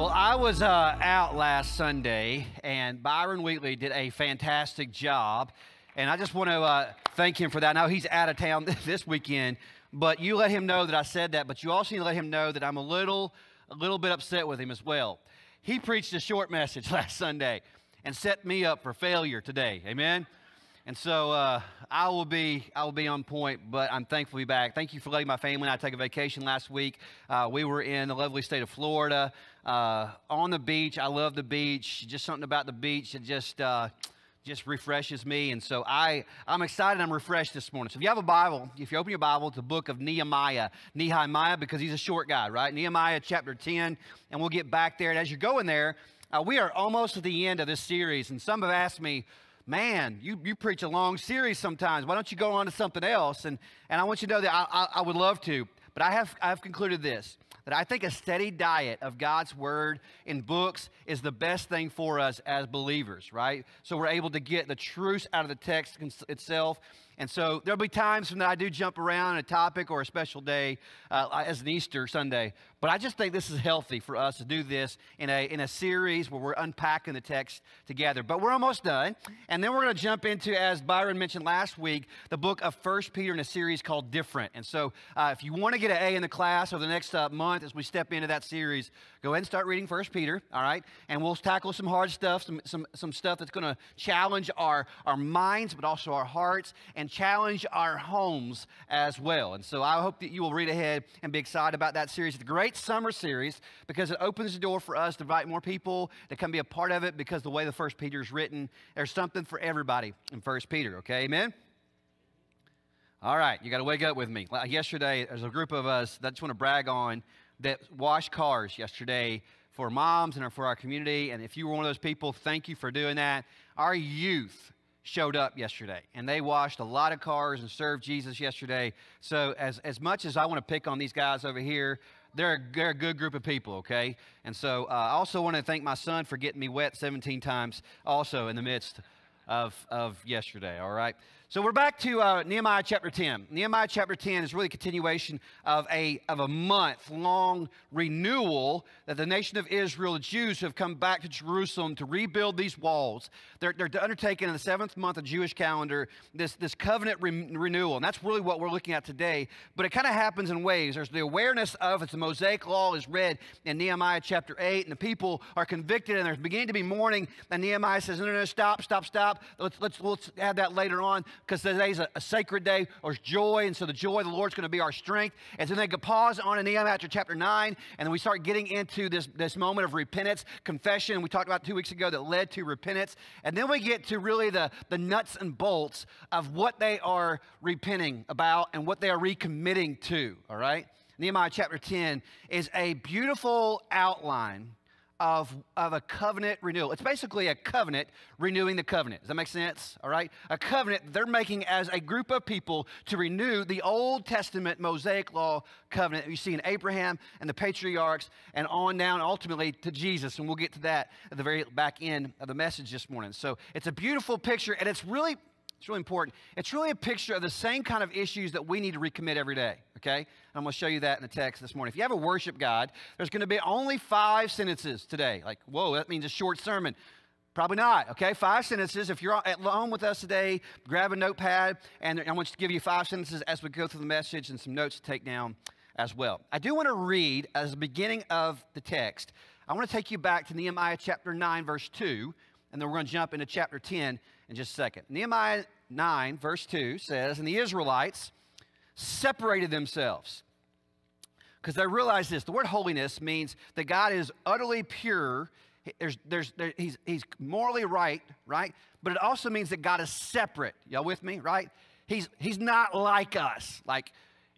Well, I was uh, out last Sunday, and Byron Wheatley did a fantastic job. And I just want to uh, thank him for that. Now he's out of town this weekend, but you let him know that I said that. But you also need to let him know that I'm a little, a little bit upset with him as well. He preached a short message last Sunday and set me up for failure today. Amen. And so uh, I will be I will be on point, but I'm thankful to be back. Thank you for letting my family and I take a vacation last week. Uh, we were in the lovely state of Florida uh, on the beach. I love the beach. Just something about the beach that just uh, just refreshes me. And so I I'm excited. I'm refreshed this morning. So if you have a Bible, if you open your Bible, it's the book of Nehemiah. Nehemiah because he's a short guy, right? Nehemiah chapter 10, and we'll get back there. And as you're going there, uh, we are almost at the end of this series, and some have asked me man, you, you preach a long series sometimes. Why don't you go on to something else? And, and I want you to know that I, I, I would love to. But I have, I have concluded this I think a steady diet of God's word in books is the best thing for us as believers, right? So we're able to get the truth out of the text itself and so there'll be times when I do jump around a topic or a special day uh, as an Easter Sunday. But I just think this is healthy for us to do this in a, in a series where we're unpacking the text together. But we're almost done. And then we're going to jump into, as Byron mentioned last week, the book of First Peter in a series called Different. And so uh, if you want to get an A in the class over the next uh, month as we step into that series, go ahead and start reading First Peter, all right? And we'll tackle some hard stuff, some, some, some stuff that's going to challenge our, our minds, but also our hearts, and challenge our homes as well. And so I hope that you will read ahead and be excited about that series. It's a great summer series because it opens the door for us to invite more people to come be a part of it because the way the First Peter is written, there's something for everybody in First Peter, okay? Amen? All right, you got to wake up with me. Yesterday, there's a group of us that I just want to brag on that washed cars yesterday for moms and for our community. And if you were one of those people, thank you for doing that. Our youth showed up yesterday and they washed a lot of cars and served Jesus yesterday. So, as, as much as I want to pick on these guys over here, they're a, they're a good group of people, okay? And so, uh, I also want to thank my son for getting me wet 17 times, also in the midst of, of yesterday, all right? So we're back to uh, Nehemiah chapter 10. Nehemiah chapter 10 is really a continuation of a, of a month long renewal that the nation of Israel, the Jews, have come back to Jerusalem to rebuild these walls. They're, they're undertaking in the seventh month of Jewish calendar this, this covenant re- renewal. And that's really what we're looking at today. But it kind of happens in waves. There's the awareness of it's the Mosaic law is read in Nehemiah chapter 8, and the people are convicted and there's beginning to be mourning. And Nehemiah says, No, no, no, stop, stop, stop. Let's, let's, let's have that later on because today's a, a sacred day or joy, and so the joy of the Lord's going to be our strength. And so they could pause on in Nehemiah chapter 9, and then we start getting into this, this moment of repentance, confession, we talked about two weeks ago that led to repentance. And then we get to really the, the nuts and bolts of what they are repenting about and what they are recommitting to, all right? Nehemiah chapter 10 is a beautiful outline of, of a covenant renewal. It's basically a covenant renewing the covenant. Does that make sense? All right? A covenant they're making as a group of people to renew the Old Testament Mosaic law covenant that you see in Abraham and the patriarchs and on down ultimately to Jesus. And we'll get to that at the very back end of the message this morning. So it's a beautiful picture and it's really it's really important. It's really a picture of the same kind of issues that we need to recommit every day, okay? And I'm going to show you that in the text this morning. If you have a worship guide, there's going to be only five sentences today. Like, whoa, that means a short sermon. Probably not, okay? Five sentences. If you're at home with us today, grab a notepad, and I want you to give you five sentences as we go through the message and some notes to take down as well. I do want to read as the beginning of the text. I want to take you back to Nehemiah chapter 9, verse 2, and then we're going to jump into chapter 10 in just a second. Nehemiah 9, verse 2 says, And the Israelites separated themselves because they realized this. The word holiness means that God is utterly pure. There's, there's, there, he's, he's morally right, right? But it also means that God is separate. Y'all with me, right? He's, he's not like us. Like,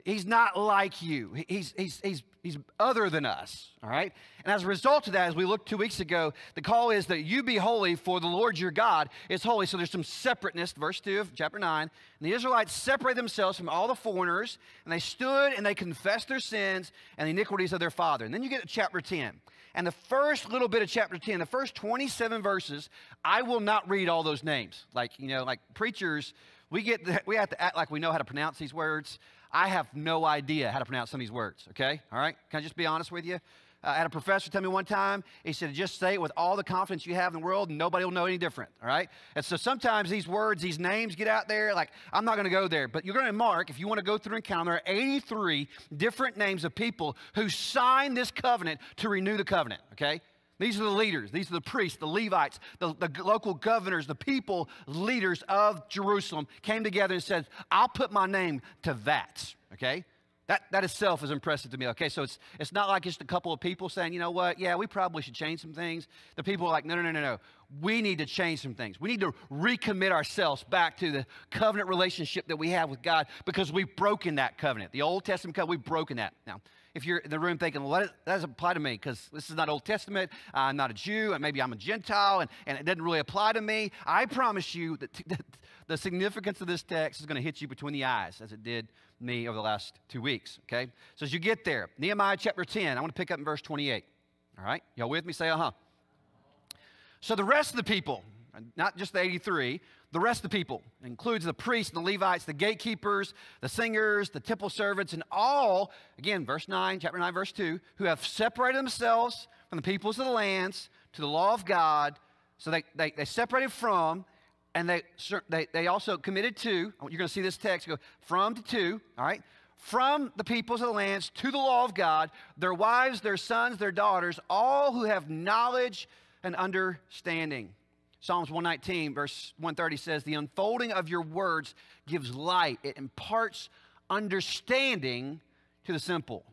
he's not like you. He's, he's, he's He's other than us, all right? And as a result of that, as we looked two weeks ago, the call is that you be holy, for the Lord your God is holy. So there's some separateness, verse 2 of chapter 9. And the Israelites separated themselves from all the foreigners, and they stood and they confessed their sins and the iniquities of their father. And then you get to chapter 10. And the first little bit of chapter 10, the first 27 verses, I will not read all those names. Like, you know, like preachers, we get the, we have to act like we know how to pronounce these words. I have no idea how to pronounce some of these words, okay? All right? Can I just be honest with you? uh, I had a professor tell me one time, he said, just say it with all the confidence you have in the world, and nobody will know any different, all right? And so sometimes these words, these names get out there, like, I'm not to go there, but you're to mark, if you want to go through and count, there are 83 different names of people who signed this covenant to renew the covenant, okay? These are the leaders. These are the priests, the Levites, the, the, local governors, the people, leaders of Jerusalem came together and said, I'll put my name to that. Okay? That, that itself is impressive to me. Okay, so it's, it's not like just a couple of people saying, you know what, yeah, we probably should change some things. The people are like, no, no, no, no, no. We need to change some things. We need to recommit ourselves back to the covenant relationship that we have with God because we've broken that covenant. The Old Testament covenant, we've broken that. Now, if you're in the room thinking, well, that doesn't apply to me because this is not Old Testament, I'm not a Jew, and maybe I'm a Gentile, and, and it doesn't really apply to me, I promise you that, that the significance of this text is going to hit you between the eyes as it did me over the last two weeks, okay? So as you get there, Nehemiah chapter 10, I want to pick up in verse 28. All right? Y'all with me? Say, uh huh. So the rest of the people, not just the 83, the rest of the people includes the priests and the Levites, the gatekeepers, the singers, the temple servants, and all, again, verse 9, chapter 9, verse 2, who have separated themselves from the peoples of the lands to the law of God. So they, they, they separated from, and they, they, they also committed to, you're going to see this text go from to to, all right? From the peoples of the lands to the law of God, their wives, their sons, their daughters, all who have knowledge and understanding. Psalms 119, verse 130 says, The unfolding of your words gives light, it imparts understanding to the simple.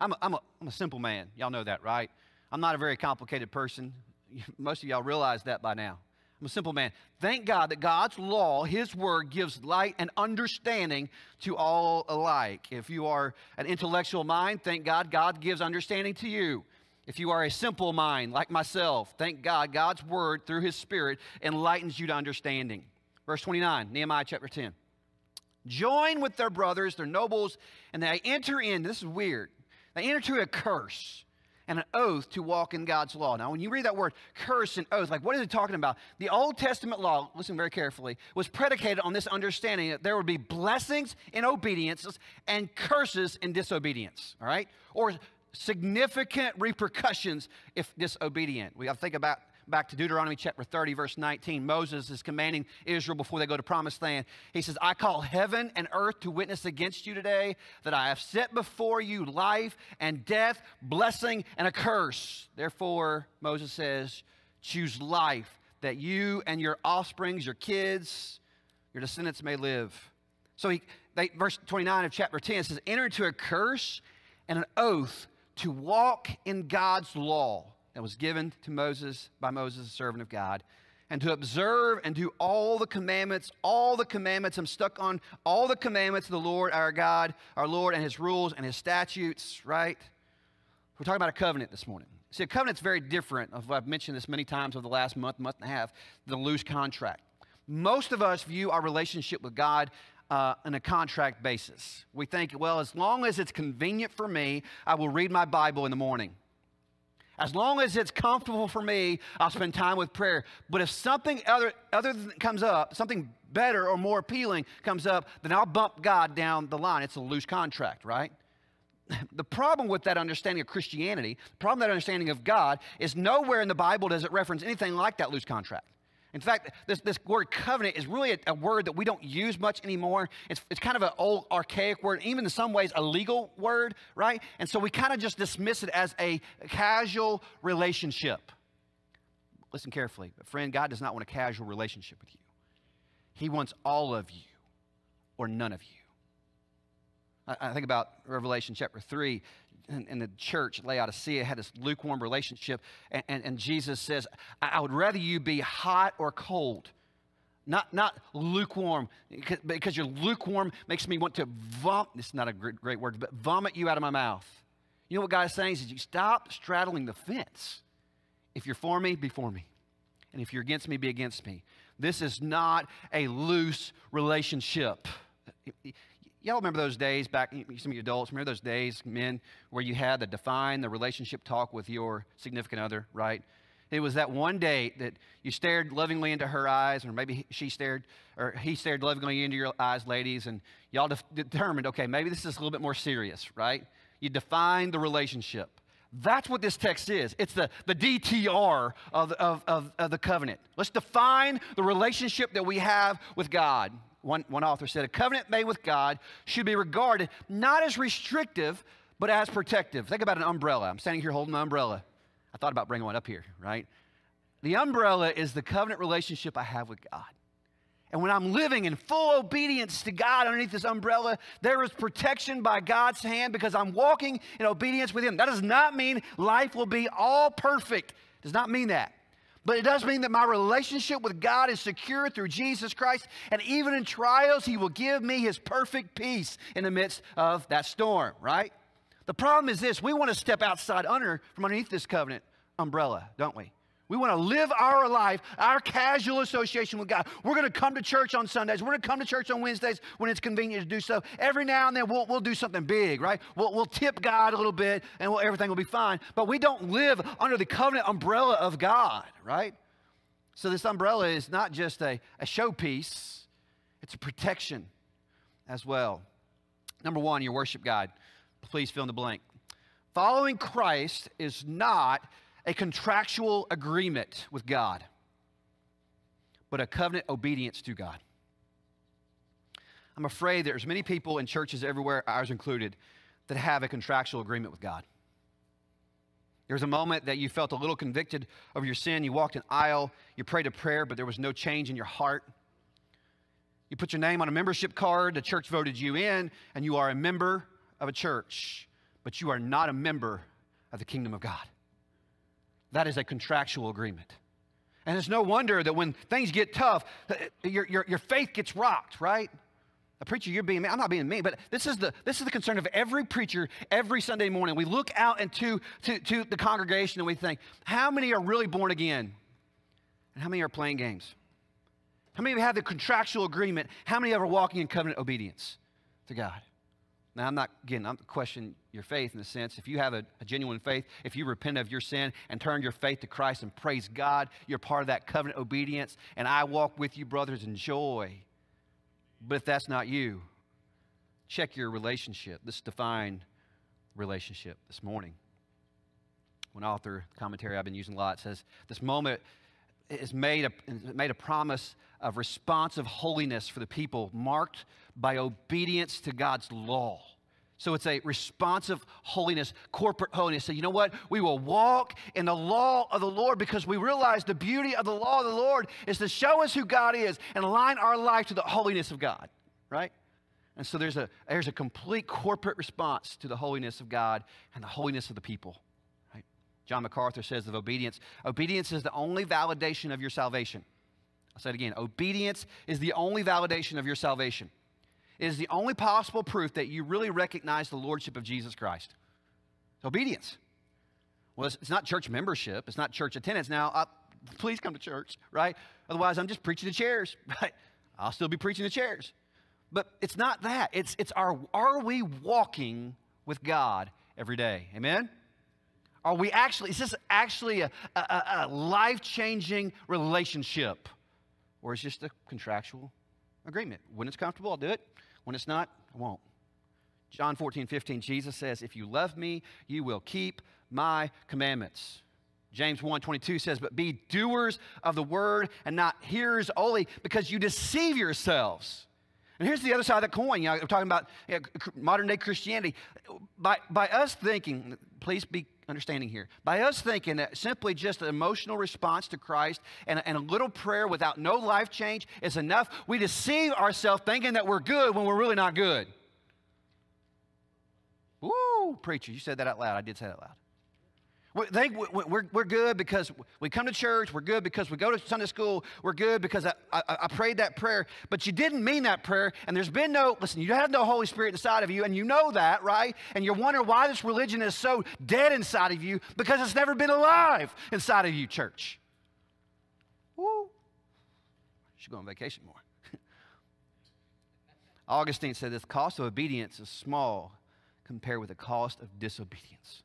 I'm a, I'm, a, I'm a simple man. Y'all know that, right? I'm not a very complicated person. Most of y'all realize that by now. I'm a simple man. Thank God that God's law, His word, gives light and understanding to all alike. If you are an intellectual mind, thank God God gives understanding to you. If you are a simple mind like myself, thank God, God's word through his spirit enlightens you to understanding. Verse 29, Nehemiah chapter 10. Join with their brothers, their nobles, and they enter in, this is weird, they enter to a curse and an oath to walk in God's law. Now, when you read that word curse and oath, like what is it talking about? The Old Testament law, listen very carefully, was predicated on this understanding that there would be blessings in obedience and curses in disobedience, all right? Or significant repercussions if disobedient. We got to think about back to Deuteronomy chapter 30, verse 19. Moses is commanding Israel before they go to promised land. He says, I call heaven and earth to witness against you today that I have set before you life and death, blessing and a curse. Therefore, Moses says, choose life that you and your offsprings, your kids, your descendants may live. So he, they, verse 29 of chapter 10 says, enter into a curse and an oath to walk in God's law that was given to Moses by Moses, the servant of God, and to observe and do all the commandments, all the commandments. I'm stuck on all the commandments of the Lord our God, our Lord, and his rules and his statutes, right? We're talking about a covenant this morning. See, a covenant's very different. I've mentioned this many times over the last month, month and a half, than a loose contract. Most of us view our relationship with God uh, on a contract basis. We think, well, as long as it's convenient for me, I will read my Bible in the morning. As long as it's comfortable for me, I'll spend time with prayer. But if something other, other than comes up, something better or more appealing comes up, then I'll bump God down the line. It's a loose contract, right? The problem with that understanding of Christianity, the problem with that understanding of God, is nowhere in the Bible does it reference anything like that loose contract. In fact, this, this word covenant is really a, a, word that we don't use much anymore. It's, it's kind of an old, archaic word, even in some ways a legal word, right? And so we kind of just dismiss it as a casual relationship. Listen carefully. Friend, God does not want a casual relationship with you, He wants all of you or none of you. I, I think about Revelation chapter 3 in, the church, Laodicea, had this lukewarm relationship. And, and, and Jesus says, I, I would rather you be hot or cold. Not, not lukewarm, because you're lukewarm makes me want to vomit. Is not a great, great word, but vomit you out of my mouth. You know what God is saying is you stop straddling the fence. If you're for me, be for me. And if you're against me, be against me. This is not a loose relationship. Y'all remember those days back, some of you adults, remember those days, men, where you had to define the relationship talk with your significant other, right? It was that one date that you stared lovingly into her eyes, or maybe she stared, or he stared lovingly into your eyes, ladies, and y'all de- determined, okay, maybe this is a little bit more serious, right? You defined the relationship. That's what this text is. It's the, the DTR of, of, of, of, the covenant. Let's define the relationship that we have with God. One, one author said, A covenant made with God should be regarded not as restrictive, but as protective. Think about an umbrella. I'm standing here holding my umbrella. I thought about bringing one up here, right? The umbrella is the covenant relationship I have with God. And when I'm living in full obedience to God underneath this umbrella, there is protection by God's hand because I'm walking in obedience with Him. That does not mean life will be all perfect. Does not mean that. But it does mean that my relationship with God is secure through Jesus Christ. And even in trials, He will give me His perfect peace in the midst of that storm, right? The problem is this we want to step outside under from underneath this covenant umbrella, don't we? We want to live our life, our casual association with God. We're going to come to church on Sundays. We're going to come to church on Wednesdays when it's convenient to do so. Every now and then we'll, we'll do something big, right? We'll, we'll tip God a little bit and we'll, everything will be fine. But we don't live under the covenant umbrella of God, right? So this umbrella is not just a, a showpiece, it's a protection as well. Number one, your worship guide. Please fill in the blank. Following Christ is not a contractual agreement with God, but a covenant obedience to God. I'm afraid there's many people in churches everywhere, ours included, that have a contractual agreement with God. There's a moment that you felt a little convicted of your sin. You walked an aisle, you prayed a prayer, but there was no change in your heart. You put your name on a membership card, the church voted you in, and you are a member of a church, but you are not a member of the kingdom of God. That is a contractual agreement. And it's no wonder that when things get tough, uh, your, your, your faith gets rocked, right? A preacher, you're being I'm not being mean, but this is the this is the concern of every preacher every Sunday morning. We look out into to, to the congregation and we think, how many are really born again? And how many are playing games? How many have the contractual agreement? How many are walking in covenant obedience to God? Now, I'm not, again, I'm questioning your faith in the sense if you have a, a, genuine faith, if you repent of your sin and turn your faith to Christ and praise God, you're part of that covenant obedience, and I walk with you, brothers, in joy. But if that's not you, check your relationship, this defined relationship this morning. One author, commentary I've been using a lot, says this moment is made a, made a promise of responsive holiness for the people, marked by obedience to God's law. So it's a responsive holiness, corporate holiness. So you know what? We will walk in the law of the Lord because we realize the beauty of the law of the Lord is to show us who God is and align our life to the holiness of God, right? And so there's a, there's a complete corporate response to the holiness of God and the holiness of the people. Right? John MacArthur says of obedience obedience is the only validation of your salvation. I'll say it again obedience is the only validation of your salvation. It is the only possible proof that you really recognize the lordship of Jesus Christ. It's obedience. Well, it's, it's, not church membership, it's not church attendance. Now, uh, please come to church, right? Otherwise, I'm just preaching to chairs, right? I'll still be preaching to chairs. But it's not that. It's, it's our, are we walking with God every day? Amen? Are we actually, is this actually a, a, a life changing relationship? Or is it just a contractual agreement? When it's comfortable, I'll do it. When it's not, I won't. John 14, 15, Jesus says, If you love me, you will keep my commandments. James 1 22 says, But be doers of the word and not hearers only, because you deceive yourselves. And here's the other side of the coin. You know, we're talking about you know, modern day Christianity. By, by us thinking, please be understanding here. By us thinking that simply just an emotional response to Christ and, and a little prayer without no life change is enough, we deceive ourselves thinking that we're good when we're really not good. Woo, preacher, you said that out loud. I did say that out loud. We think we're, we're good because we come to church. We're good because we go to Sunday school. We're good because I, I, I, prayed that prayer. But you didn't mean that prayer. And there's been no, listen, you have no Holy Spirit inside of you. And you know that, right? And you're wondering why this religion is so dead inside of you because it's never been alive inside of you, church. Woo. Should go on vacation more. Augustine said this cost of obedience is small compared with the cost of disobedience.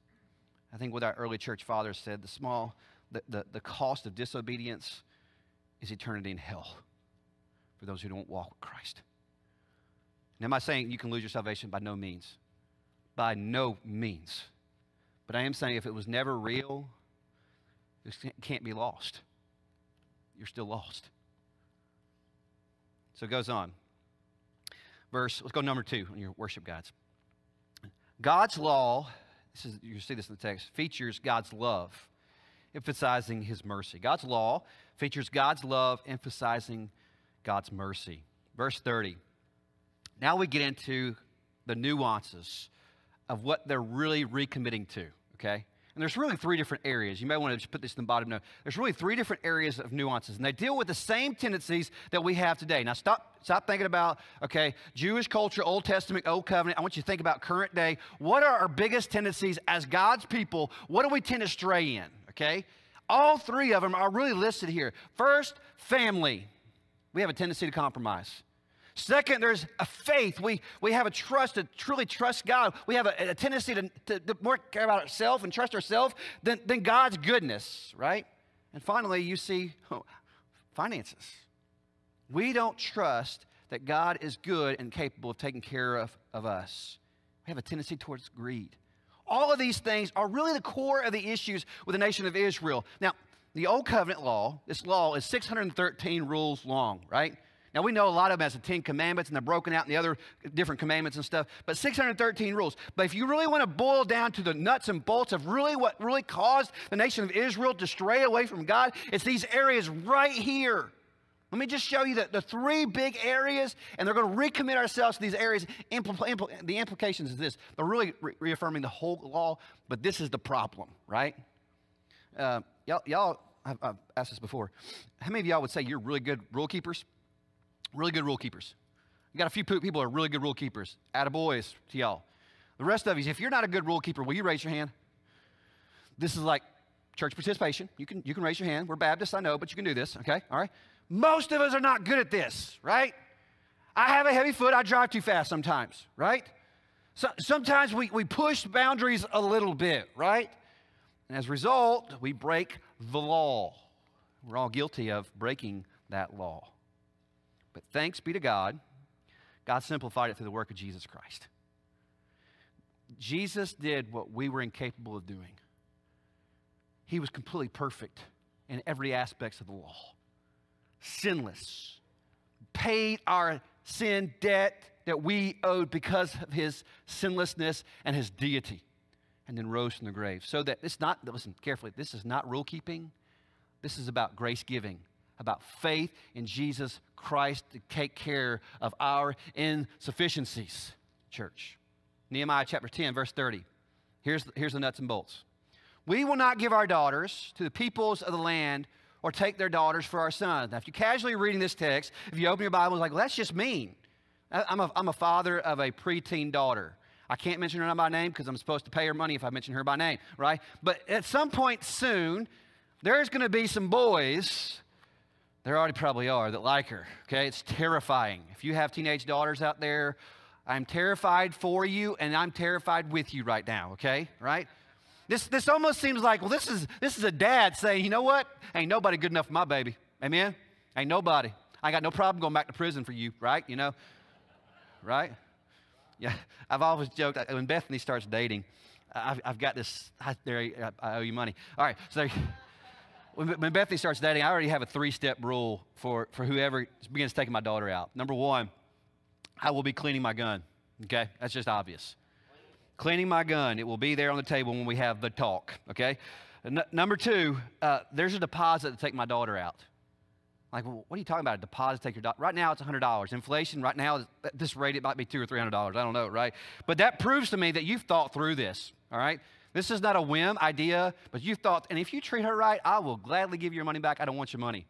I think what our early church fathers said the small, the, the, the cost of disobedience is eternity in hell for those who don't walk with Christ. Now, am I saying you can lose your salvation? By no means. By no means. But I am saying if it was never real, it can't be lost. You're still lost. So it goes on. Verse, let's go number two on your worship guides. God's law, this is, you see this in the text, features God's love, emphasizing his mercy. God's law features God's love, emphasizing God's mercy. Verse 30. Now we get into the nuances of what they're really recommitting to, okay? And there's really three different areas. You may want to just put this in the bottom note. There's really three different areas of nuances, and they deal with the same tendencies that we have today. Now, stop, stop thinking about, okay, Jewish culture, Old Testament, Old Covenant. I want you to think about current day. What are our biggest tendencies as God's people? What do we tend to stray in, okay? All three of them are really listed here. First, family. We have a tendency to compromise. Second, there's a faith. We, we have a trust to truly trust God. We have a, a tendency to, to, to, more care about ourselves and trust ourselves than, than God's goodness, right? And finally, you see oh, finances. We don't trust that God is good and capable of taking care of, of us. We have a tendency towards greed. All of these things are really the core of the issues with the nation of Israel. Now, the Old Covenant law, this law is 613 rules long, right? Now, we know a lot of them as the Ten Commandments, and they're broken out in the other different commandments and stuff, but 613 rules. But if you really want to boil down to the nuts and bolts of really what really caused the nation of Israel to stray away from God, it's these areas right here. Let me just show you the, the three big areas, and they're going to recommit ourselves to these areas. Impl- impl- the implications is this they're really re- reaffirming the whole law, but this is the problem, right? Uh, y'all, y'all I've, I've asked this before. How many of y'all would say you're really good rule keepers? Really good rule keepers. You got a few people who are really good rule keepers. Attaboys to y'all. The rest of you, if you're not a good rule keeper, will you raise your hand? This is like church participation. You can, you can raise your hand. We're Baptists, I know, but you can do this, okay? All right? Most of us are not good at this, right? I have a heavy foot. I drive too fast sometimes, right? So, sometimes we, we push boundaries a little bit, right? And as a result, we break the law. We're all guilty of breaking that law. But thanks be to God, God simplified it through the work of Jesus Christ. Jesus did what we were incapable of doing. He was completely perfect in every aspect of the law, sinless, paid our sin debt that we owed because of his sinlessness and his deity, and then rose from the grave. So that it's not, listen carefully, this is not rule keeping, this is about grace giving about faith in Jesus Christ to take care of our insufficiencies, church. Nehemiah chapter 10, verse 30. Here's, here's the nuts and bolts. We will not give our daughters to the peoples of the land or take their daughters for our sons. Now, if you're casually reading this text, if you open your Bible, it's like, well, that's just mean. I'm a, I'm a father of a preteen daughter. I can't mention her by name because I'm supposed to pay her money if I mention her by name, right? But at some point soon, there's going to be some boys there already probably are that like her. Okay, it's terrifying. If you have teenage daughters out there, I'm terrified for you and I'm terrified with you right now. Okay, right? This this almost seems like well, this is this is a dad saying, you know what? Ain't nobody good enough for my baby. Amen. Ain't nobody. I got no problem going back to prison for you, right? You know, right? Yeah, I've always joked when Bethany starts dating, I've, I've got this. I, there, I owe you money. All right, so when, when Bethany starts dating, I already have a three step rule for, for whoever begins taking my daughter out. Number one, I will be cleaning my gun. Okay? That's just obvious. Cleaning my gun. It will be there on the table when we have the talk. Okay? N- number two, uh, there's a deposit to take my daughter out. Like, well, what are you talking about? A deposit to take your daughter? Right now, it's $100. Inflation, right now, at this rate, it might be two or $300. I don't know, right? But that proves to me that you've thought through this, all right? This is not a whim idea, but you thought, and if you treat her right, I will gladly give you your money back. I don't want your money.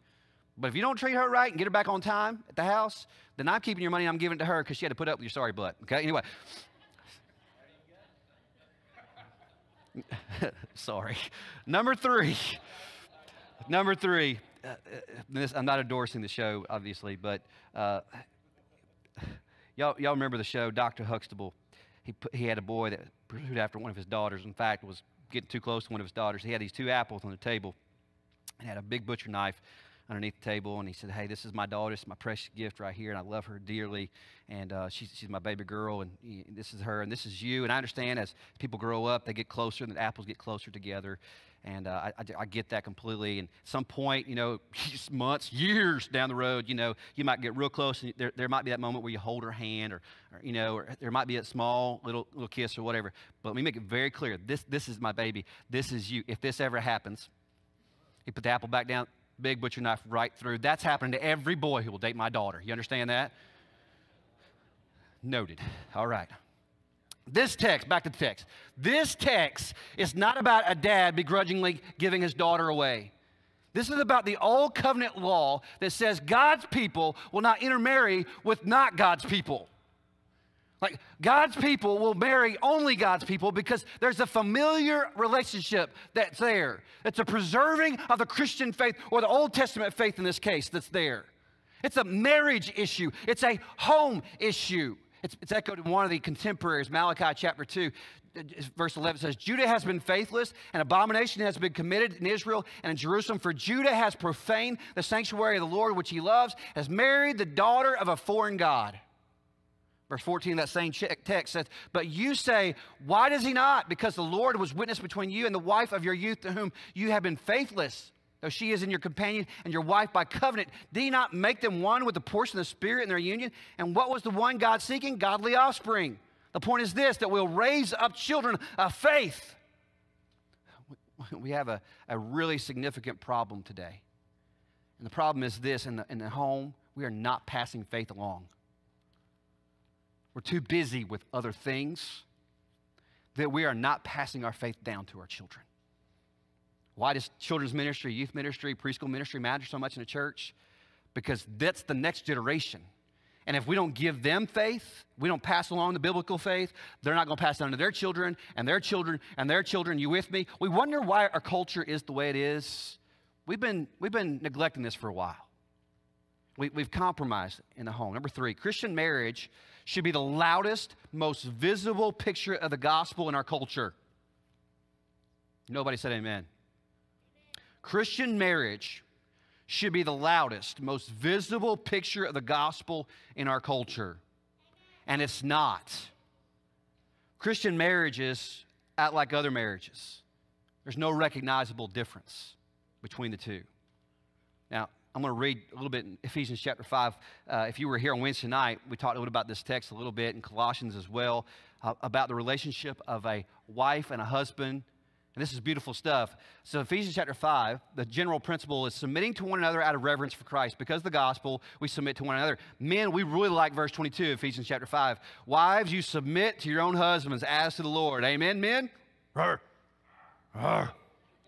But if you don't treat her right and get her back on time at the house, then I'm keeping your money I'm giving it to her because she had to put up with your sorry butt. Okay, anyway. sorry. Number three. Number three. Uh, uh, this, I'm not endorsing the show, obviously, but uh, y'all, y'all remember the show, Dr. Huxtable? He, put, he had a boy that pursued after one of his daughters. In fact, was getting too close to one of his daughters. He had these two apples on the table and had a big butcher knife underneath the table, and he said, "Hey, this is my daughter. This is my precious gift right here, and I love her dearly. And uh, she's, she's my baby girl, and he, this is her, and this is you. And I understand as people grow up, they get closer, and the apples get closer together. And uh, I, I, get that completely. And some point, you know, months, years down the road, you know, you might get real close, and there, there might be that moment where you hold her hand, or, or, you know, or there might be a small little little kiss or whatever. But let me make it very clear: this this is my baby. This is you. If this ever happens, he put the apple back down, big butcher knife right through. That's happening to every boy who will date my daughter. You understand that? Noted. All right. This text, back to the text. This text is not about a dad begrudgingly giving his daughter away. This is about the old covenant law that says God's people will not intermarry with not God's people. Like God's people will marry only God's people because there's a familiar relationship that's there. It's a preserving of the Christian faith or the Old Testament faith in this case that's there. It's a marriage issue, it's a home issue. It's, it's echoed in one of the contemporaries, Malachi chapter 2. Verse 11 says, Judah has been faithless, and abomination has been committed in Israel and in Jerusalem. For Judah has profaned the sanctuary of the Lord, which he loves, has married the daughter of a foreign God. Verse 14, that same text says, But you say, Why does he not? Because the Lord was witness between you and the wife of your youth to whom you have been faithless. Though she is in your companion and your wife by covenant, did he not make them one with the portion of the Spirit in their union? And what was the one God seeking? Godly offspring. The point is this that we'll raise up children of faith. We have a, a really significant problem today. And the problem is this in the, in the home, we are not passing faith along. We're too busy with other things that we are not passing our faith down to our children. Why does children's ministry, youth ministry, preschool ministry matter so much in the church? Because that's the next generation. And if we don't give them faith, we don't pass along the biblical faith, they're not going to pass it on to their children and their children and their children. You with me? We wonder why our culture is the way it is. We've been, we've been neglecting this for a while. We, we've compromised in the home. Number three, Christian marriage should be the loudest, most visible picture of the gospel in our culture. Nobody said amen. Christian marriage should be the loudest, most visible picture of the gospel in our culture. And it's not. Christian marriages act like other marriages. There's no recognizable difference between the two. Now, I'm going to read a little bit in Ephesians chapter 5. Uh, if you were here on Wednesday night, we talked a little about this text a little bit in Colossians as well, uh, about the relationship of a wife and a husband. And this is beautiful stuff. So, Ephesians chapter 5, the general principle is submitting to one another out of reverence for Christ. Because of the gospel, we submit to one another. Men, we really like verse 22, Ephesians chapter 5. Wives, you submit to your own husbands as to the Lord. Amen, men?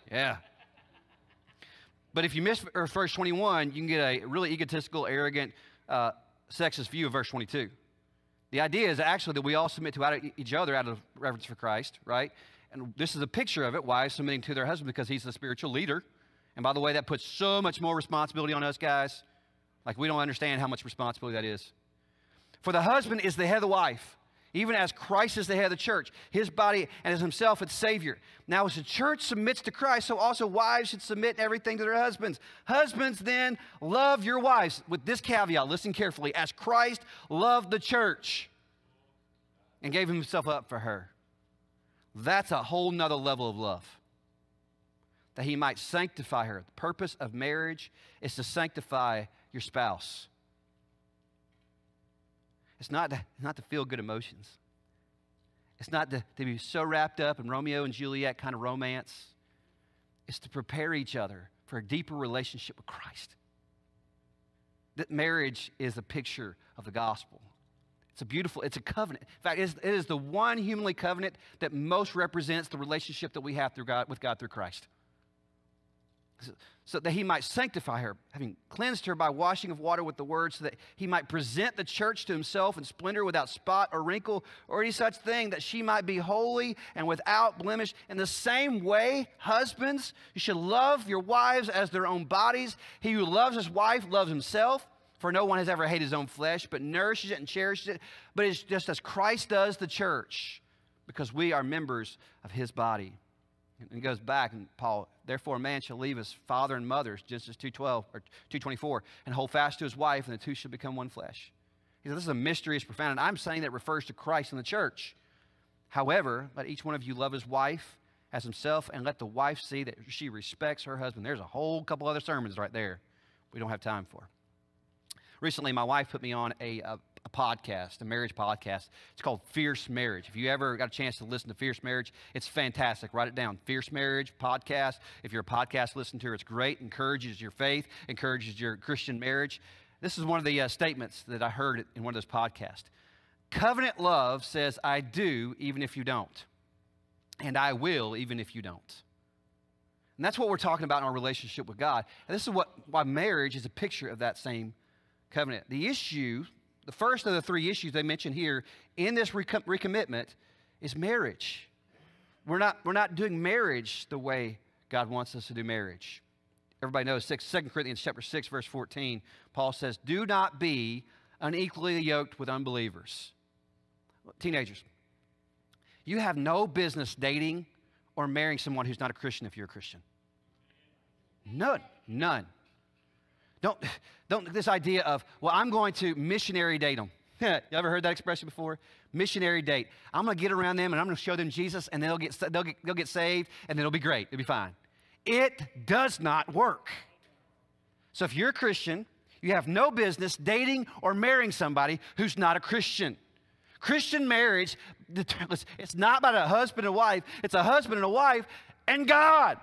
Yeah. But if you miss verse 21, you can get a really egotistical, arrogant, uh, sexist view of verse 22. The idea is actually that we all submit to each other out of reverence for Christ, right? And this is a picture of it. Wives submitting to their husband because he's the spiritual leader. And by the way, that puts so much more responsibility on us guys. Like we don't understand how much responsibility that is. For the husband is the head of the wife even as Christ is the head of the church, his body, and as himself its Savior. Now, as the church submits to Christ, so also wives should submit everything to their husbands. Husbands, then, love your wives. With this caveat, listen carefully, as Christ loved the church and gave himself up for her. That's a whole nother level of love. That he might sanctify her. The purpose of marriage is to sanctify your spouse. It's not to, not to feel good emotions. It's not to, to be so wrapped up in Romeo and Juliet kind of romance. It's to prepare each other for a deeper relationship with Christ. That marriage is a picture of the gospel. It's a beautiful, it's a covenant. In fact, it is, it is the one humanly covenant that most represents the relationship that we have through God, with God through Christ so that he might sanctify her, having cleansed her by washing of water with the word, so that he might present the church to himself in splendor without spot or wrinkle or any such thing, that she might be holy and without blemish. In the same way, husbands, you should love your wives as their own bodies. He who loves his wife loves himself. For no one has ever hated his own flesh, but nourishes it and cherishes it. But it's just as Christ does the church, because we are members of his body. And it goes back, and Paul, therefore a man shall leave his father and mother, Genesis 2.12 or 2.24, and hold fast to his wife, and the two shall become one flesh. He said, this is a mystery, it's profound, and I'm saying that refers to Christ and the church. However, let each one of you love his wife as himself, and let the wife see that she respects her husband. There's a whole couple other sermons right there we don't have time for. Recently, my wife put me on a, a, a, podcast, a marriage podcast. It's called Fierce Marriage. If you ever got a chance to listen to Fierce Marriage, it's fantastic. Write it down. Fierce Marriage podcast. If you're a podcast listener, it's great. Encourages your faith, encourages your Christian marriage. This is one of the uh, statements that I heard in one of those podcasts. Covenant love says, I do even if you don't, and I will even if you don't. And that's what we're talking about in our relationship with God. And this is what why marriage is a picture of that same covenant. The issue, the first of the three issues they mention here in this recom- recommitment is marriage. We're not, we're not doing marriage the way God wants us to do marriage. Everybody knows 6, 2 Corinthians chapter 6, verse 14, Paul says, Do not be unequally yoked with unbelievers. Teenagers, you have no business dating or marrying someone who's not a Christian if you're a Christian. None. None. Don't, don't, this idea of, well, I'm going to missionary date them. you ever heard that expression before? Missionary date. I'm going to get around them and I'm going to show them Jesus and they'll get, they'll, get, they'll get saved and it'll be great. It'll be fine. It does not work. So if you're a Christian, you have no business dating or marrying somebody who's not a Christian. Christian marriage, it's not about a husband and wife, it's a husband and a wife and God,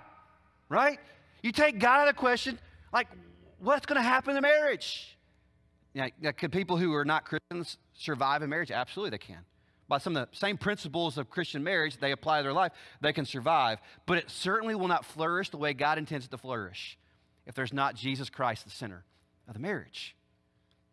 right? You take God out of the question, like, what's going to happen to marriage? Yeah, could people who are not Christians survive in marriage? Absolutely, they can. By some of the same principles of Christian marriage, they apply to their life, they can survive. But it certainly will not flourish the way God intends it to flourish if there's not Jesus Christ the center of the marriage.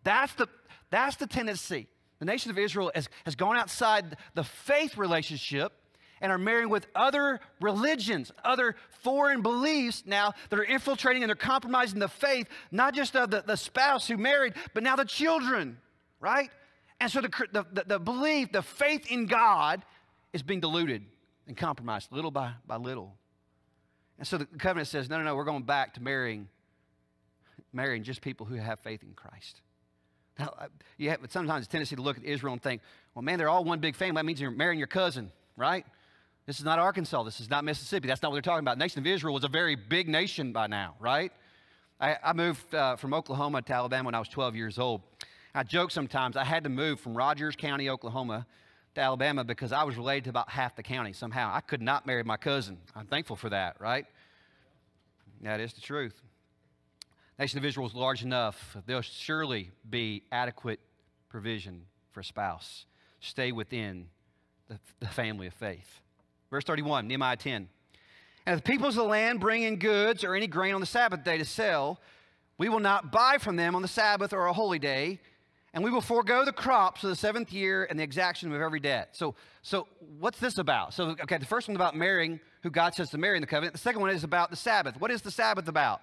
That's the, that's the tendency. The nation of Israel has, has gone outside the faith relationship and are marrying with other religions, other foreign beliefs now that are infiltrating and they're compromising the faith, not just of the, the spouse who married, but now the children, right? And so the, the, the belief, the faith in God is being diluted and compromised little by, by little. And so the covenant says, no, no, no, we're going back to marrying, marrying just people who have faith in Christ. Now, uh, you have sometimes a tendency to look at Israel and think, well, man, they're all one big family. That means you're marrying your cousin, right? This is not Arkansas. This is not Mississippi. That's not what they're talking about. The nation of Israel was a very big nation by now, right? I, I moved uh, from Oklahoma to Alabama when I was 12 years old. I joke sometimes I had to move from Rogers County, Oklahoma to Alabama because I was related to about half the county somehow. I could not marry my cousin. I'm thankful for that, right? That is the truth. The nation of Israel is large enough. There'll surely be adequate provision for a spouse. Stay within the, the family of faith. Verse 31, Nehemiah 10. And if the peoples of the land bring in goods or any grain on the Sabbath day to sell, we will not buy from them on the Sabbath or a holy day, and we will forego the crops of the seventh year and the exaction of every debt. So, so what's this about? So, okay, the first one's about marrying who God says to marry in the covenant. The second one is about the Sabbath. What is the Sabbath about?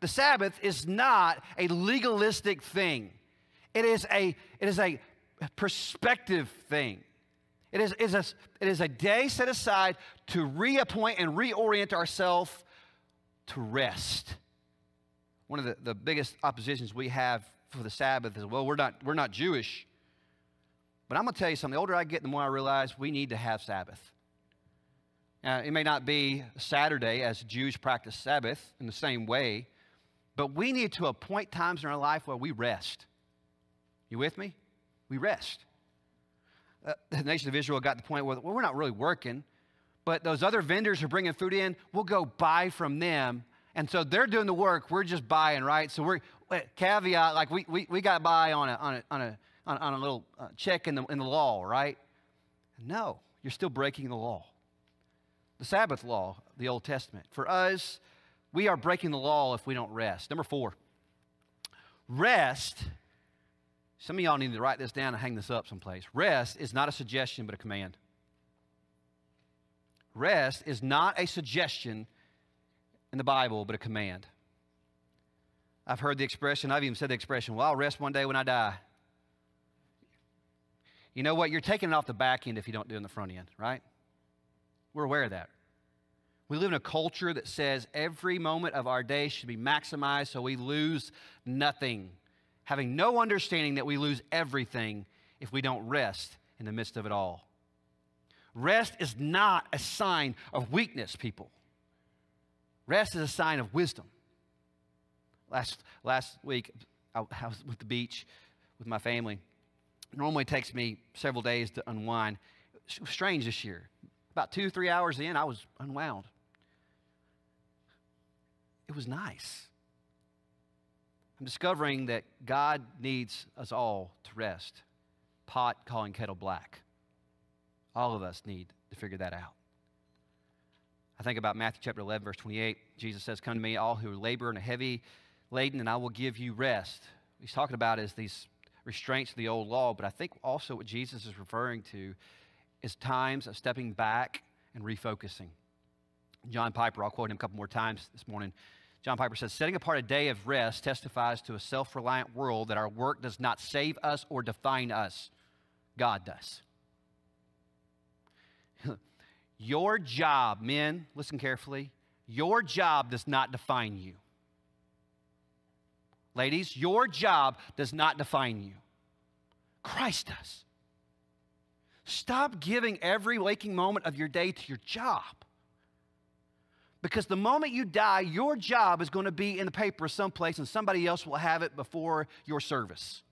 The Sabbath is not a legalistic thing. It is a, it is a perspective thing. It is, is a, it is a day set aside to reappoint and reorient ourselves to rest. One of the, the biggest oppositions we have for the Sabbath is well, we're not, we're not Jewish. But I'm going to tell you something. The older I get, the more I realize we need to have Sabbath. Now, it may not be Saturday as Jews practice Sabbath in the same way, but we need to appoint times in our life where we rest. You with me? We rest uh, the nation of Israel got to the point where well, we're not really working, but those other vendors are bringing food in, we'll go buy from them. And so they're doing the work, we're just buying, right? So we're, caveat, like we, we, we got by on a, on a, on a, on, on a little uh, check in the, in the law, right? No, you're still breaking the law. The Sabbath law, the Old Testament. For us, we are breaking the law if we don't rest. Number four, rest some of y'all need to write this down and hang this up someplace. Rest is not a suggestion, but a command. Rest is not a suggestion in the Bible, but a command. I've heard the expression, I've even said the expression, well, I'll rest one day when I die. You know what? You're taking it off the back end if you don't do it in the front end, right? We're aware of that. We live in a culture that says every moment of our day should be maximized so we lose nothing, having no understanding that we lose everything if we don't rest in the midst of it all. Rest is not a sign of weakness, people. Rest is a sign of wisdom. Last, last week, I was with the beach with my family. It normally takes me several days to unwind. It was strange this year. About two, three hours in, I was unwound. It was nice. I'm discovering that God needs us all to rest. Pot calling kettle black. All of us need to figure that out. I think about Matthew chapter 11, verse 28. Jesus says, Come to me, all who labor and are heavy laden, and I will give you rest. What he's talking about is these restraints of the old law, but I think also what Jesus is referring to is times of stepping back and refocusing. John Piper, I'll quote him a couple more times this morning. John Piper says, Setting apart a day of rest testifies to a self reliant world that our work does not save us or define us, God does. Your job, men, listen carefully, your job does not define you. Ladies, your job does not define you. Christ does. Stop giving every waking moment of your day to your job. Because the moment you die, your job is going to be in the paper someplace and somebody else will have it before your service.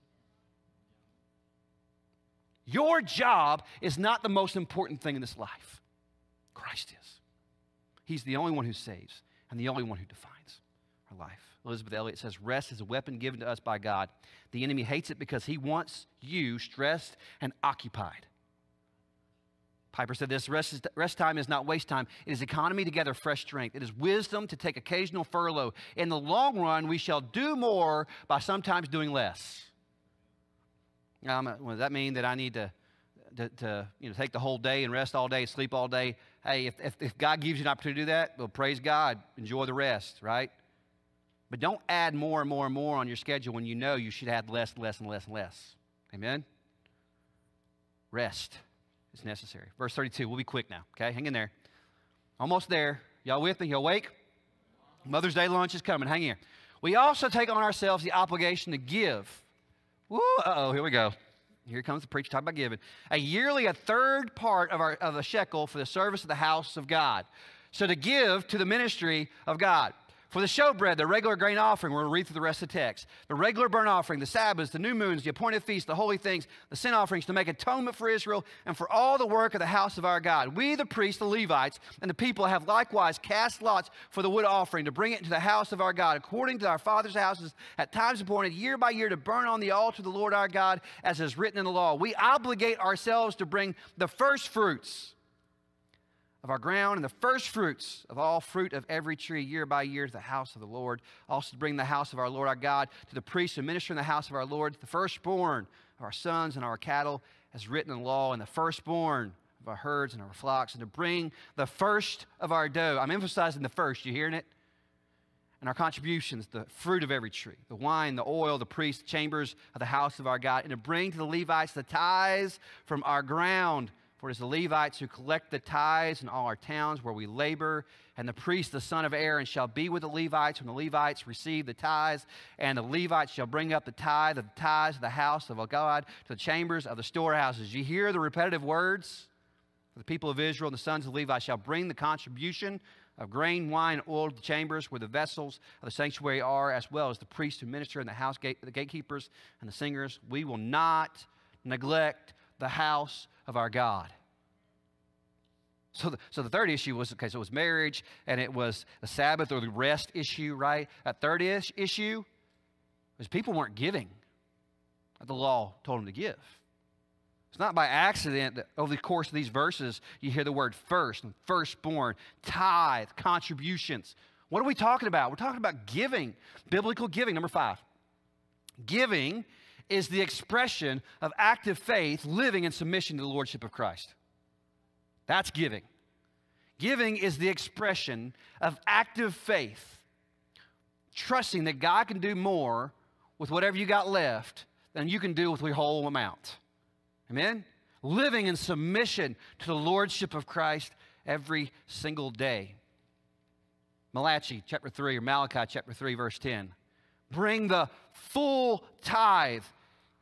Your job is not the most important thing in this life. Christ is. He's the only one who saves and the only one who defines our life. Elisabeth Elliot says, Rest is a weapon given to us by God. The enemy hates it because he wants you stressed and occupied. Piper said this rest, is, rest time is not waste time. It is economy to gather fresh strength. It is wisdom to take occasional furlough. In the long run, we shall do more by sometimes doing less. Um, does that mean that I need to, to, to, you know, take the whole day and rest all day, sleep all day? hey, if, if, if God gives you an opportunity to do that, well, praise God. Enjoy the rest, right? But don't add more and more and more on your schedule when you know you should add less, less, and less and less. Amen? Rest is necessary. Verse 32, we'll be quick now, okay? Hang in there. Almost there. Y'all with me? You awake? Mother's Day lunch is coming. Hang in. We also take on ourselves the obligation to give. Woo, uh-oh, here we go. Here comes the preacher talking about giving. A yearly, a third part of, our, of a shekel for the service of the house of God. So to give to the ministry of God. For the showbread, the regular grain offering, we're going to read through the rest of the text. The regular burnt offering, the Sabbaths, the new moons, the appointed feasts, the holy things, the sin offerings to make atonement for Israel and for all the work of the house of our God. We, the priests, the Levites, and the people have likewise cast lots for the wood offering to bring it into the house of our God, according to our fathers' houses, at times appointed year by year to burn on the altar of the Lord our God, as is written in the law. We obligate ourselves to bring the first fruits of our ground and the first fruits of all fruit of every tree year by year to the house of the Lord. Also to bring the house of our Lord our God to the priests who minister in the house of our Lord, the firstborn of our sons and our cattle, as written in law, and the firstborn of our herds and our flocks, and to bring the first of our dough. I'm emphasizing the first, you hearing it? And our contributions, the fruit of every tree, the wine, the oil, the priests, chambers of the house of our God, and to bring to the Levites the tithes from our ground for it is the Levites who collect the tithes in all our towns where we labor, and the priest, the son of Aaron, shall be with the Levites when the Levites receive the tithes, and the Levites shall bring up the tithe of the tithes of the house of God to the chambers of the storehouses. You hear the repetitive words? The people of Israel and the sons of Levi shall bring the contribution of grain, wine, oil to the chambers where the vessels of the sanctuary are, as well as the priests who minister in the house, gate, the gatekeepers and the singers. We will not neglect the house of our God. So the, so the third issue was okay, so it was marriage and it was the Sabbath or the rest issue, right? That third issue was people weren't giving. The law told them to give. It's not by accident that over the course of these verses you hear the word first and firstborn, tithe, contributions. What are we talking about? We're talking about giving, biblical giving. Number five, giving is the expression of active faith living in submission to the Lordship of Christ. That's giving. Giving is the expression of active faith, trusting that God can do more with whatever you got left than you can do with your whole amount. Amen? Living in submission to the Lordship of Christ every single day. Malachi chapter 3 or Malachi chapter 3, verse 10. Bring the full tithe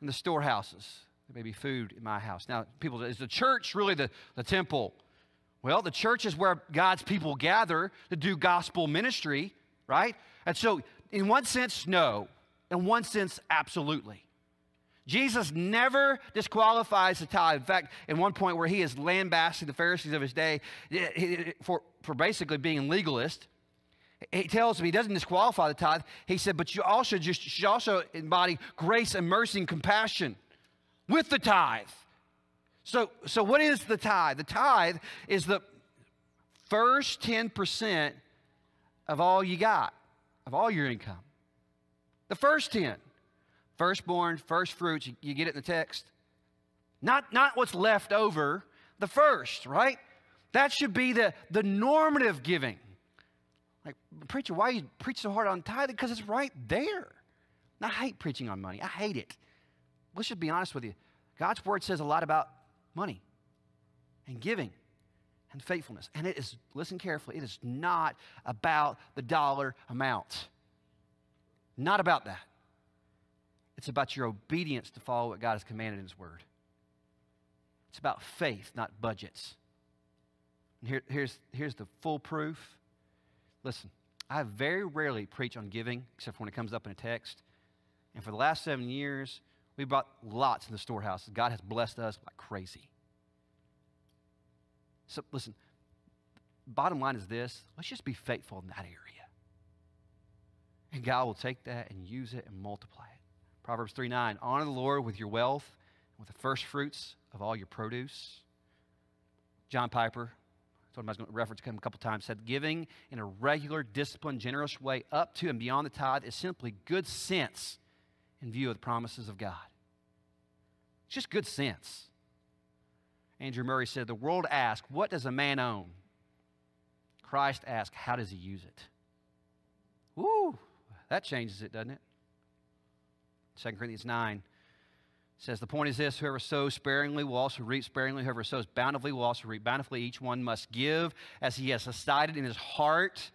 in the storehouses. There may be food in my house. Now, people, is the church really the, the temple? Well, the church is where God's people gather to do gospel ministry, right? And so, in one sense, no. In one sense, absolutely. Jesus never disqualifies the tithe. In fact, in one point where he is lambasting the Pharisees of his day for, for basically being legalist, he tells them he doesn't disqualify the tithe. He said, but you also just should also embody grace and mercy and compassion with the tithe. So, so what is the tithe? The tithe is the first 10% of all you got, of all your income. The first 10. Firstborn, first fruits, you, you get it in the text. Not, not what's left over, the first, right? That should be the, the normative giving. Like, preacher, why you preach so hard on tithing? Because it's right there. I hate preaching on money. I hate it. Let's just be honest with you. God's word says a lot about money and giving and faithfulness. And it is, listen carefully, it is not about the dollar amount. Not about that. It's about your obedience to follow what God has commanded in His Word. It's about faith, not budgets. And here, here's, here's the full proof Listen, I very rarely preach on giving, except when it comes up in a text. And for the last seven years, we brought lots in the storehouse. God has blessed us like crazy. So, listen, bottom line is this let's just be faithful in that area. And God will take that and use it and multiply it. Proverbs 3 9, honor the Lord with your wealth, with the first fruits of all your produce. John Piper, told him I was going to reference him a couple times, said giving in a regular, disciplined, generous way up to and beyond the tithe is simply good sense in view of the promises of God. It's just good sense. Andrew Murray said, The world asks, What does a man own? Christ asks, How does he use it? Woo, that changes it, doesn't it? 2 Corinthians 9 says the point is this whoever sows sparingly will also reap sparingly. Whoever sows bountifully will also reap bountifully. Each one must give as he has decided in his heart.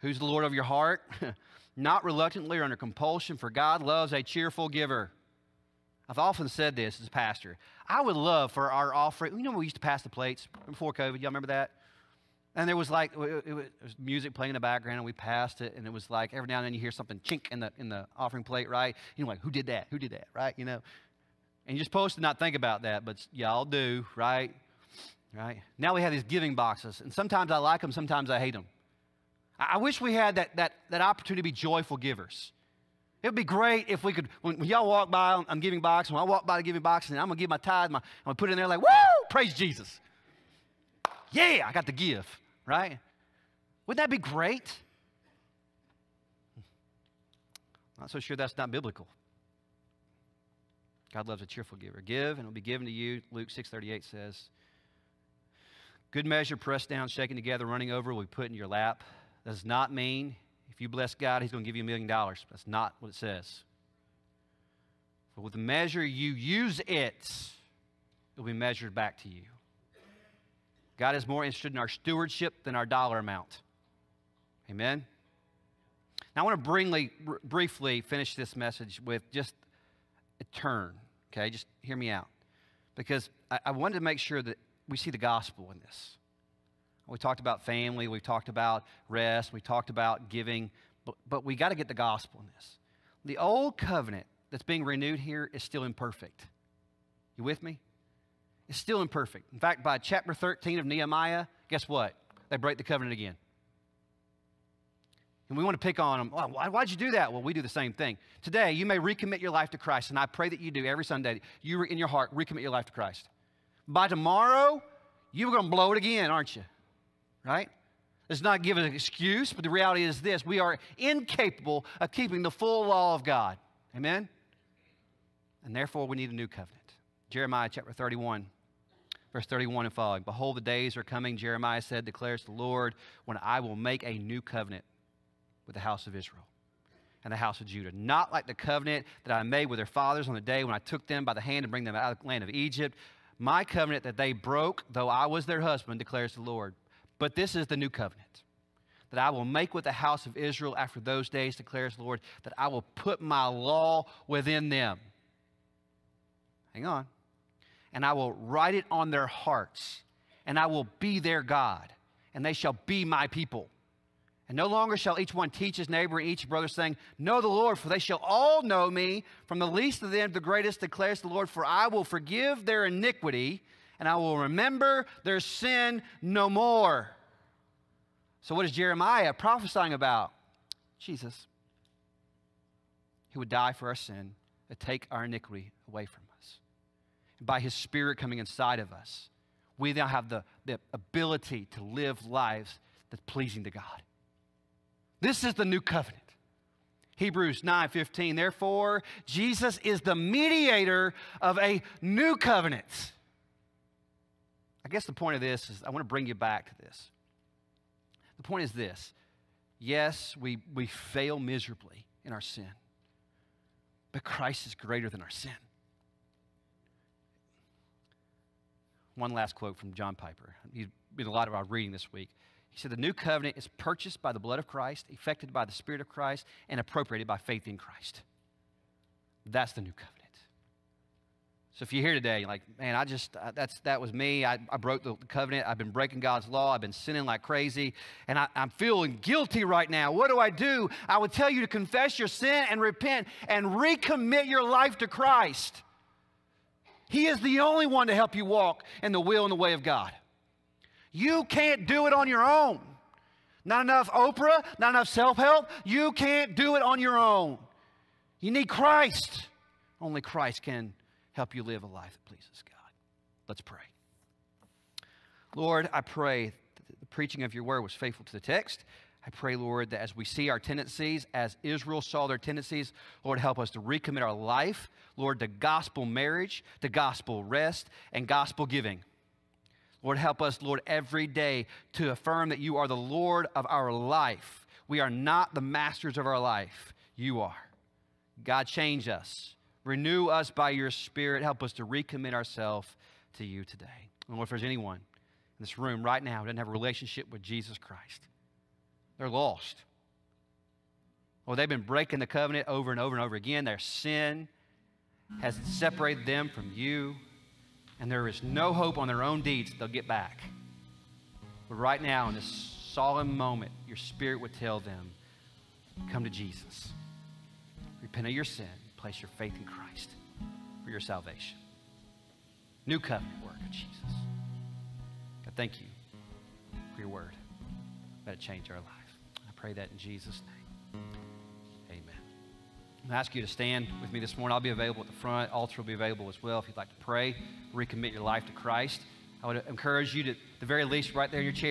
Who's the lord of your heart? Not reluctantly or under compulsion for god loves a cheerful giver. I've often said this as a pastor. I would love for our offering you know we used to pass the plates before covid. Y'all remember that and there was like it was music playing in the background, and we passed it, and it was like every now and then you hear something chink in the in the offering plate, right? You know, like who did that? Who did that? Right? You know, and you're supposed to not think about that, but y'all do, right? Right? Now we have these giving boxes, and sometimes I like them, sometimes I hate them. I, I wish we had that that that opportunity to be joyful givers. It would be great if we could, when, when y'all walk by, I'm giving box, when I walk by the giving box, and I'm gonna give my tithe, my, I'm gonna put it in there like, woo, praise Jesus. Yeah, I got to give right? Wouldn't that be great? Not so sure that's not biblical. God loves a cheerful giver. Give, and it will be given to you. Luke 6.38 says, Good measure, pressed down, shaken together, running over, will be put in your lap. That does not mean if you bless God, He's going to give you a million dollars. That's not what it says. But with the measure you use it, it will be measured back to you. God is more interested in our stewardship than our dollar amount. Amen? Now, I want to bringly, briefly finish this message with just a turn, okay? Just hear me out. Because I, I wanted to make sure that we see the gospel in this. We talked about family, we talked about rest, we talked about giving, but, but we got to get the gospel in this. The old covenant that's being renewed here is still imperfect. You with me? Is still imperfect. In fact, by chapter 13 of Nehemiah, guess what? They break the covenant again. And we want to pick on them. Why, why'd you do that? Well, we do the same thing. Today, you may recommit your life to Christ, and I pray that you do every Sunday. You, in your heart, recommit your life to Christ. By tomorrow, you're going to blow it again, aren't you? Right? Let's not give an excuse, but the reality is this we are incapable of keeping the full law of God. Amen? And therefore, we need a new covenant. Jeremiah chapter 31. Verse 31 and following Behold, the days are coming, Jeremiah said, declares the Lord, when I will make a new covenant with the house of Israel and the house of Judah. Not like the covenant that I made with their fathers on the day when I took them by the hand to bring them out of the land of Egypt. My covenant that they broke, though I was their husband, declares the Lord. But this is the new covenant that I will make with the house of Israel after those days, declares the Lord, that I will put my law within them. Hang on. And I will write it on their hearts, and I will be their God, and they shall be my people. And no longer shall each one teach his neighbor and each brother, saying, Know the Lord, for they shall all know me, from the least of them to the greatest, declares the Lord, for I will forgive their iniquity, and I will remember their sin no more. So, what is Jeremiah prophesying about? Jesus. He would die for our sin to take our iniquity away from us. By his spirit coming inside of us, we now have the, the ability to live lives that's pleasing to God. This is the new covenant. Hebrews 9:15 Therefore Jesus is the mediator of a new covenant. I guess the point of this is I want to bring you back to this. The point is this. Yes, we, we fail miserably in our sin. But Christ is greater than our sin. One last quote from John Piper. He's been a lot of our reading this week. He said, The new covenant is purchased by the blood of Christ, effected by the Spirit of Christ, and appropriated by faith in Christ. That's the new covenant. So if you're here today, like, man, I just, uh, that's, that was me. I, I broke the covenant. I've been breaking God's law. I've been sinning like crazy. And I, I'm feeling guilty right now. What do I do? I would tell you to confess your sin and repent and recommit your life to Christ. He is the only one to help you walk in the will and the way of God. You can't do it on your own. Not enough Oprah, not enough self help. You can't do it on your own. You need Christ. Only Christ can help you live a life that pleases God. Let's pray. Lord, I pray that the preaching of your word was faithful to the text. I pray, Lord, that as we see our tendencies, as Israel saw their tendencies, Lord, help us to recommit our life, Lord, to gospel marriage, to gospel rest, and gospel giving. Lord, help us, Lord, every day to affirm that you are the Lord of our life. We are not the masters of our life. You are. God, change us. Renew us by your Spirit. Help us to recommit ourselves to you today. Lord, if there's anyone in this room right now who doesn't have a relationship with Jesus Christ, they're lost. Well, they've been breaking the covenant over and over and over again. Their sin has separated them from you and there is no hope on their own deeds they'll get back. But right now, in this solemn moment, your spirit would tell them, come to Jesus. Repent of your sin. Place your faith in Christ for your salvation. New covenant work of Jesus. God, thank you for your word. Let it change our life. Pray that in Jesus' name. Amen. I ask you to stand with me this morning. I'll be available at the front. Altar will be available as well if you'd like to pray, recommit your life to Christ. I would encourage you to, the very least, right there in your chair.